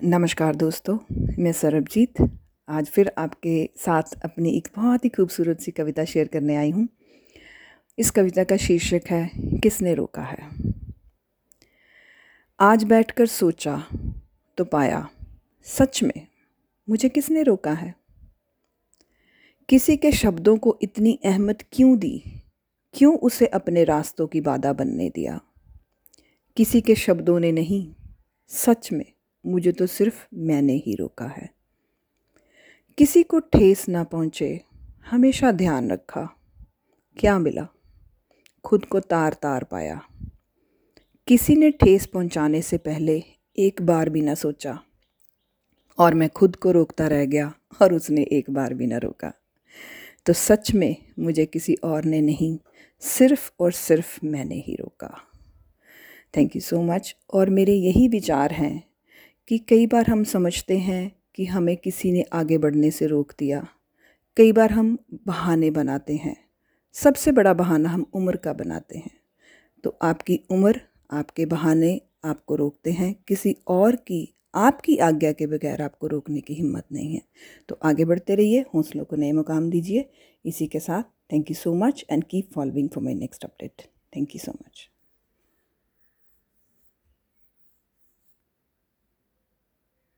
नमस्कार दोस्तों, मैं सरबजीत। आज फिर आपके साथ अपनी एक बहुत ही खूबसूरत सी कविता शेयर करने आई हूँ। इस कविता का शीर्षक है, किसने रोका है? आज बैठकर सोचा तो पाया, सच में मुझे किसने रोका है? किसी के शब्दों को इतनी अहमत क्यों दी? क्यों उसे अपने रास्तों की बाधा बनने दिया? किसी के शब्दों ने नहीं, सच में मुझे तो सिर्फ़ मैंने ही रोका है। किसी को ठेस ना पहुँचे, हमेशा ध्यान रखा। क्या मिला? खुद को तार तार पाया। किसी ने ठेस पहुँचाने से पहले एक बार भी ना सोचा। और मैं खुद को रोकता रह गया और उसने एक बार भी ना रोका। तो सच में मुझे किसी और ने नहीं, सिर्फ़ और सिर्फ़ मैंने ही रोका। थैंक यू सो मच और मेरे यही विचार हैं। कि कई बार हम समझते हैं कि हमें किसी ने आगे बढ़ने से रोक दिया। कई बार हम बहाने बनाते हैं। सबसे बड़ा बहाना हम उम्र का बनाते हैं। तो आपकी उम्र, आपके बहाने आपको रोकते हैं। किसी और की, आपकी आज्ञा के बगैर आपको रोकने की हिम्मत नहीं है। तो आगे बढ़ते रहिए, हौसलों को नए मुकाम दीजिए। इसी के साथ thank you so much and keep following for my next update thank you so much